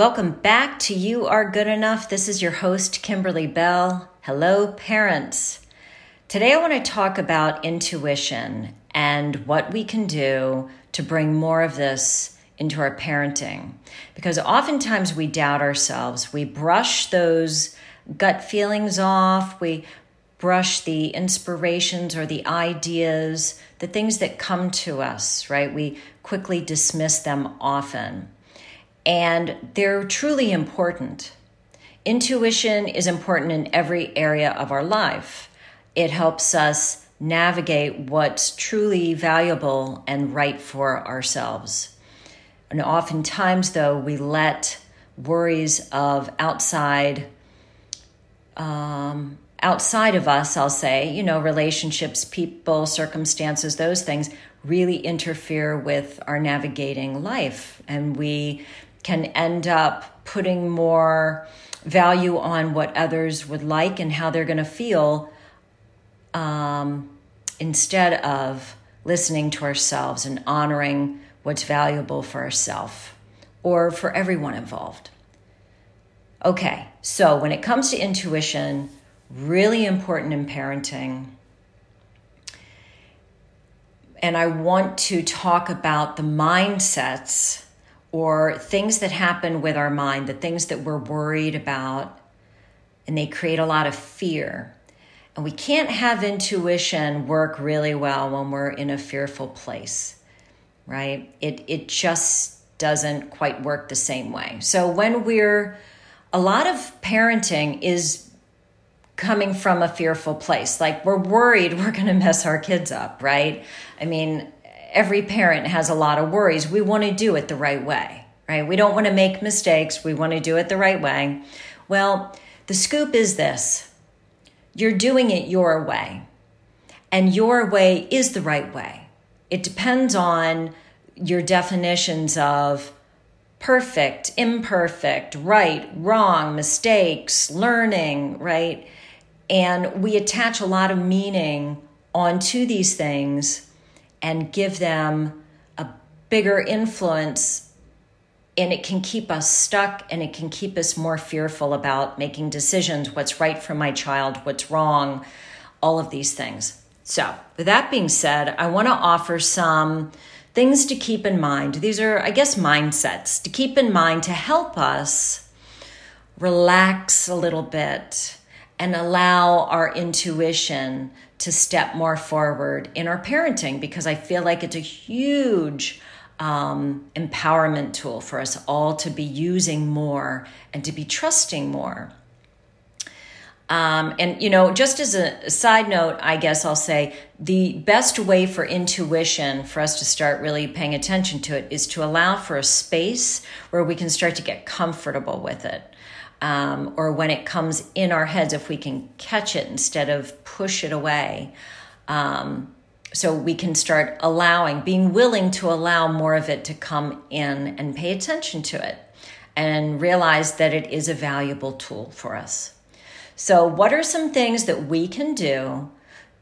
Welcome back to You Are Good Enough. This is your host, Kimberly Bell. Hello, parents. Today I want to talk about intuition and what we can do to bring more of this into our parenting. Because oftentimes we doubt ourselves, we brush those gut feelings off, we brush the inspirations or the ideas, the things that come to us, right? We quickly dismiss them often and they're truly important. Intuition is important in every area of our life. It helps us navigate what's truly valuable and right for ourselves. And oftentimes, though, we let worries of outside, um, outside of us, I'll say, you know, relationships, people, circumstances, those things really interfere with our navigating life. And we can end up putting more value on what others would like and how they're going to feel um, instead of listening to ourselves and honoring what's valuable for ourselves or for everyone involved. Okay, so when it comes to intuition, really important in parenting. And I want to talk about the mindsets or things that happen with our mind, the things that we're worried about, and they create a lot of fear. And we can't have intuition work really well when we're in a fearful place, right? It, it just doesn't quite work the same way. So when we're, a lot of parenting is coming from a fearful place. Like we're worried we're going to mess our kids up, right? I mean, every parent has a lot of worries. We want to do it the right way, right? We don't want to make mistakes. We want to do it the right way. Well, the scoop is this you're doing it your way, and your way is the right way. It depends on your definitions of perfect, imperfect, right, wrong, mistakes, learning, right? And we attach a lot of meaning onto these things and give them a bigger influence and it can keep us stuck and it can keep us more fearful about making decisions what's right for my child what's wrong all of these things. So with that being said i want to offer some things to keep in mind. These are i guess mindsets to keep in mind to help us relax a little bit and allow our intuition to step more forward in our parenting because I feel like it's a huge um, empowerment tool for us all to be using more and to be trusting more. Um, and, you know, just as a side note, I guess I'll say the best way for intuition for us to start really paying attention to it is to allow for a space where we can start to get comfortable with it um, or when it comes in our heads, if we can catch it instead of push it away. Um, so we can start allowing, being willing to allow more of it to come in and pay attention to it and realize that it is a valuable tool for us. So, what are some things that we can do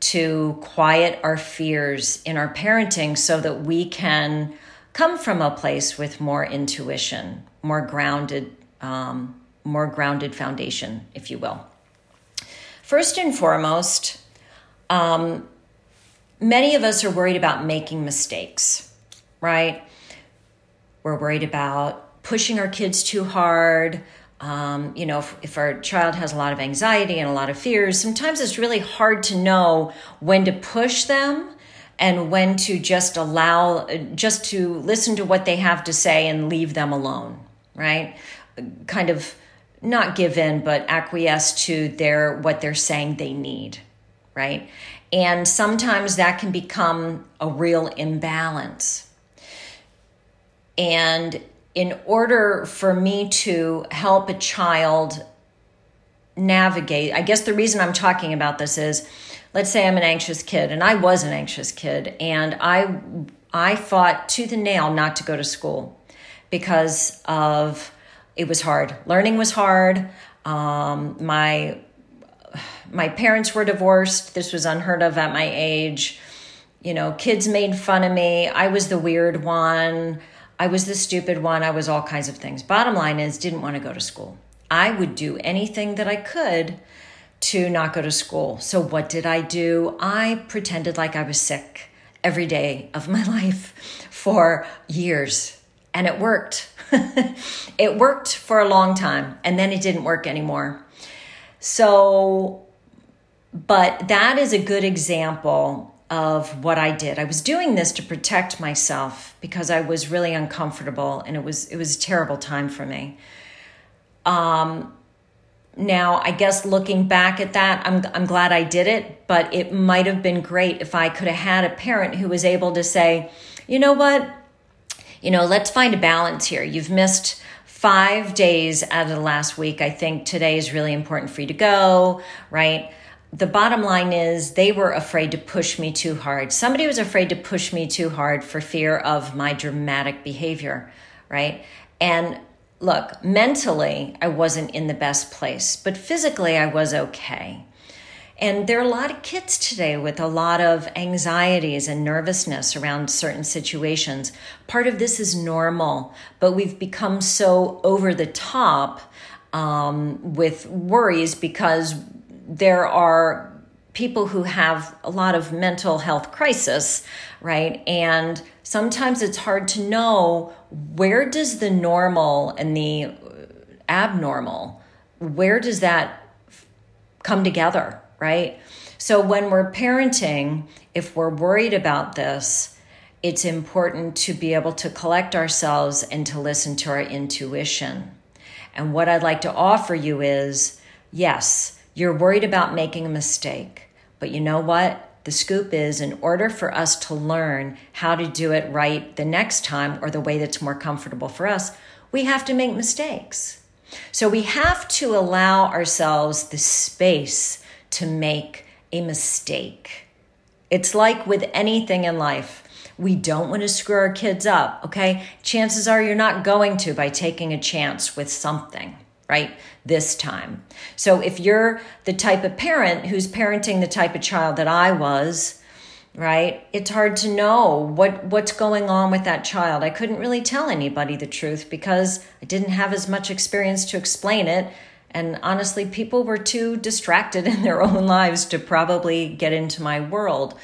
to quiet our fears in our parenting so that we can come from a place with more intuition, more grounded um, more grounded foundation, if you will. First and foremost, um, many of us are worried about making mistakes, right? We're worried about pushing our kids too hard. Um, you know, if, if, our child has a lot of anxiety and a lot of fears, sometimes it's really hard to know when to push them and when to just allow, just to listen to what they have to say and leave them alone, right? Kind of not give in but acquiesce to their what they're saying they need right? And sometimes that can become a real imbalance. And in order for me to help a child navigate i guess the reason i'm talking about this is let's say i'm an anxious kid and i was an anxious kid and i i fought tooth and nail not to go to school because of it was hard. Learning was hard. Um, my my parents were divorced. This was unheard of at my age. You know, kids made fun of me. I was the weird one. I was the stupid one. I was all kinds of things. Bottom line is, didn't want to go to school. I would do anything that I could to not go to school. So, what did I do? I pretended like I was sick every day of my life for years, and it worked. it worked for a long time, and then it didn't work anymore. So, but that is a good example of what I did. I was doing this to protect myself because I was really uncomfortable and it was it was a terrible time for me. Um now, I guess looking back at that, I'm I'm glad I did it, but it might have been great if I could have had a parent who was able to say, "You know what? You know, let's find a balance here. You've missed 5 days out of the last week. I think today is really important for you to go, right? the bottom line is they were afraid to push me too hard. Somebody was afraid to push me too hard for fear of my dramatic behavior, right? And look, mentally, I wasn't in the best place, but physically, I was okay. And there are a lot of kids today with a lot of anxieties and nervousness around certain situations. Part of this is normal, but we've become so over the top um, with worries because there are people who have a lot of mental health crisis, right? And sometimes it's hard to know where does the normal and the abnormal, where does that come together, right? So when we're parenting, if we're worried about this, it's important to be able to collect ourselves and to listen to our intuition. And what I'd like to offer you is yes, you're worried about making a mistake. But you know what? The scoop is in order for us to learn how to do it right the next time or the way that's more comfortable for us, we have to make mistakes. So we have to allow ourselves the space to make a mistake. It's like with anything in life. We don't want to screw our kids up, okay? Chances are you're not going to by taking a chance with something right? This time. So if you're the type of parent who's parenting the type of child that I was, right? It's hard to know what what's going on with that child. I couldn't really tell anybody the truth because I didn't have as much experience to explain it. And honestly, people were too distracted in their own lives to probably get into my world.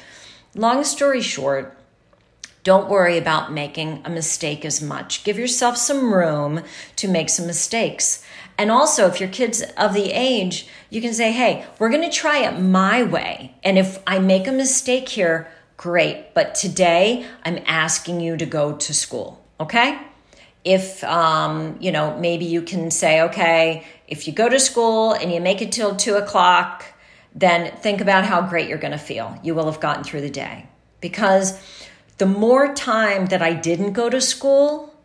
Long story short, don't worry about making a mistake as much. Give yourself some room to make some mistakes. And also, if your kid's of the age, you can say, hey, we're going to try it my way. And if I make a mistake here, great. But today, I'm asking you to go to school. Okay? If, um, you know, maybe you can say, okay, if you go to school and you make it till two o'clock, then think about how great you're going to feel. You will have gotten through the day. Because the more time that I didn't go to school,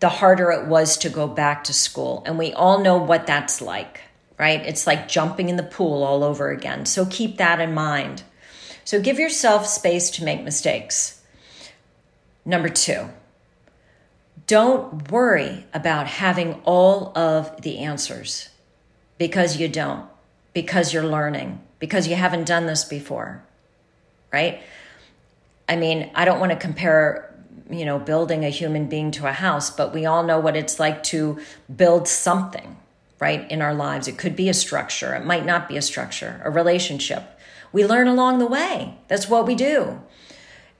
the harder it was to go back to school. And we all know what that's like, right? It's like jumping in the pool all over again. So keep that in mind. So give yourself space to make mistakes. Number two, don't worry about having all of the answers because you don't, because you're learning, because you haven't done this before, right? I mean, I don't want to compare you know, building a human being to a house, but we all know what it's like to build something, right, in our lives. It could be a structure, it might not be a structure, a relationship. We learn along the way. That's what we do.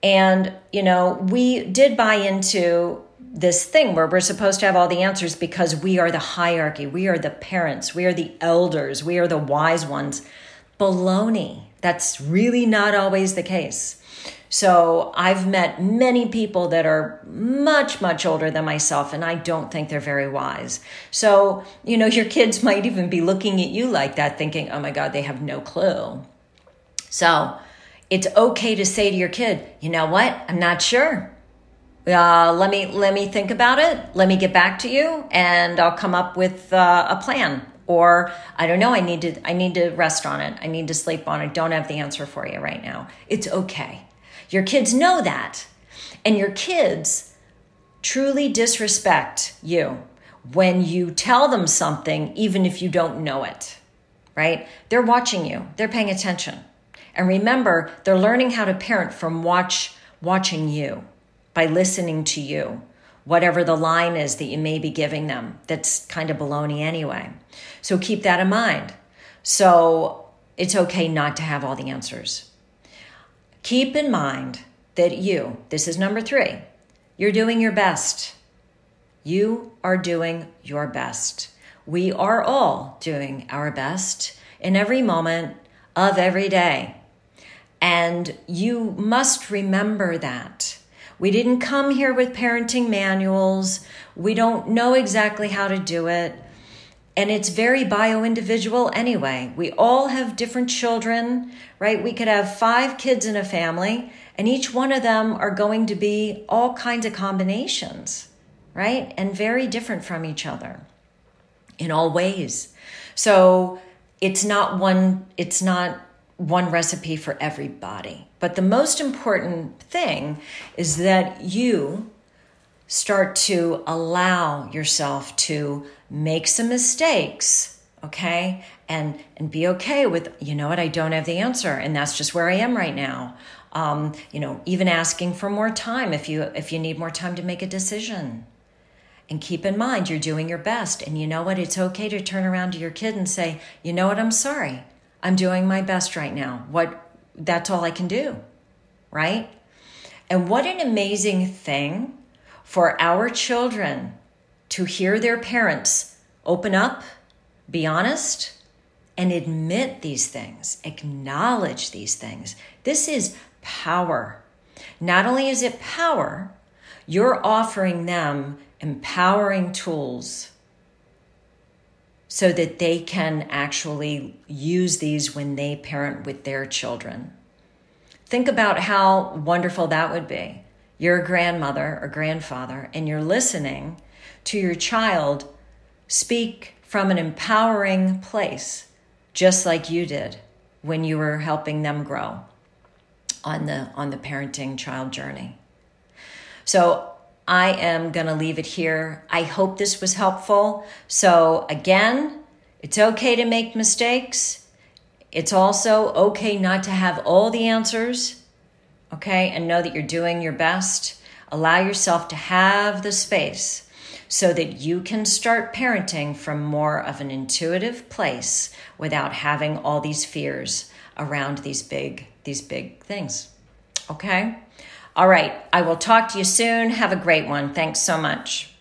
And, you know, we did buy into this thing where we're supposed to have all the answers because we are the hierarchy, we are the parents, we are the elders, we are the wise ones. Baloney. That's really not always the case. So I've met many people that are much, much older than myself, and I don't think they're very wise. So, you know, your kids might even be looking at you like that, thinking, oh my God, they have no clue. So it's okay to say to your kid, you know what? I'm not sure. Uh, let me let me think about it. Let me get back to you, and I'll come up with uh, a plan. Or I don't know. I need to I need to rest on it. I need to sleep on it. Don't have the answer for you right now. It's okay. Your kids know that. And your kids truly disrespect you when you tell them something, even if you don't know it, right? They're watching you, they're paying attention. And remember, they're learning how to parent from watch, watching you, by listening to you. whatever the line is that you may be giving them. That's kind of baloney anyway. So keep that in mind. So it's okay not to have all the answers. Keep in mind that you, this is number three, you're doing your best. You are doing your best. We are all doing our best in every moment of every day. And you must remember that. We didn't come here with parenting manuals. We don't know exactly how to do it. And it's very bio individual anyway. We all have different children, right? We could have five kids in a family, and each one of them are going to be all kinds of combinations, right? And very different from each other in all ways. So it's not one, it's not one recipe for everybody. But the most important thing is that you start to allow yourself to make some mistakes, okay? And and be okay with, you know what, I don't have the answer and that's just where I am right now. Um, you know, even asking for more time if you if you need more time to make a decision. And keep in mind you're doing your best and you know what, it's okay to turn around to your kid and say, "You know what, I'm sorry. I'm doing my best right now. What that's all I can do." Right? And what an amazing thing for our children to hear their parents open up, be honest, and admit these things, acknowledge these things. This is power. Not only is it power, you're offering them empowering tools so that they can actually use these when they parent with their children. Think about how wonderful that would be. You're a grandmother or grandfather, and you're listening to your child speak from an empowering place, just like you did when you were helping them grow on the on the parenting child journey. So I am going to leave it here. I hope this was helpful. So again, it's okay to make mistakes. It's also okay not to have all the answers. Okay? And know that you're doing your best. Allow yourself to have the space so that you can start parenting from more of an intuitive place without having all these fears around these big these big things. Okay? All right, I will talk to you soon. Have a great one. Thanks so much.